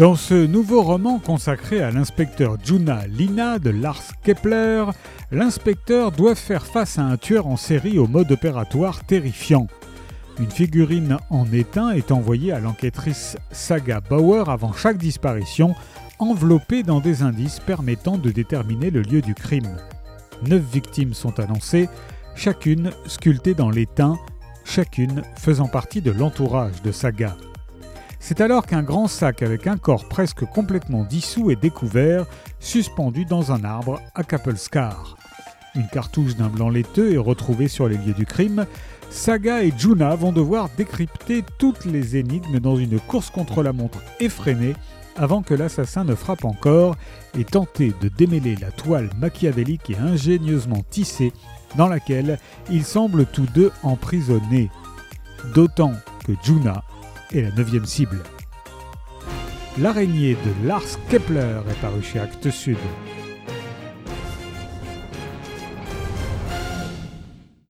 Dans ce nouveau roman consacré à l'inspecteur Juna Lina de Lars Kepler, l'inspecteur doit faire face à un tueur en série au mode opératoire terrifiant. Une figurine en étain est envoyée à l'enquêtrice Saga Bauer avant chaque disparition, enveloppée dans des indices permettant de déterminer le lieu du crime. Neuf victimes sont annoncées, chacune sculptée dans l'étain, chacune faisant partie de l'entourage de Saga. C'est alors qu'un grand sac avec un corps presque complètement dissous est découvert, suspendu dans un arbre à Kapelscar. Une cartouche d'un blanc laiteux est retrouvée sur les lieux du crime. Saga et Juna vont devoir décrypter toutes les énigmes dans une course contre la montre effrénée avant que l'assassin ne frappe encore et tenter de démêler la toile machiavélique et ingénieusement tissée dans laquelle ils semblent tous deux emprisonnés. D'autant que Juna est la neuvième cible. L'araignée de Lars Kepler est paru chez Actes Sud.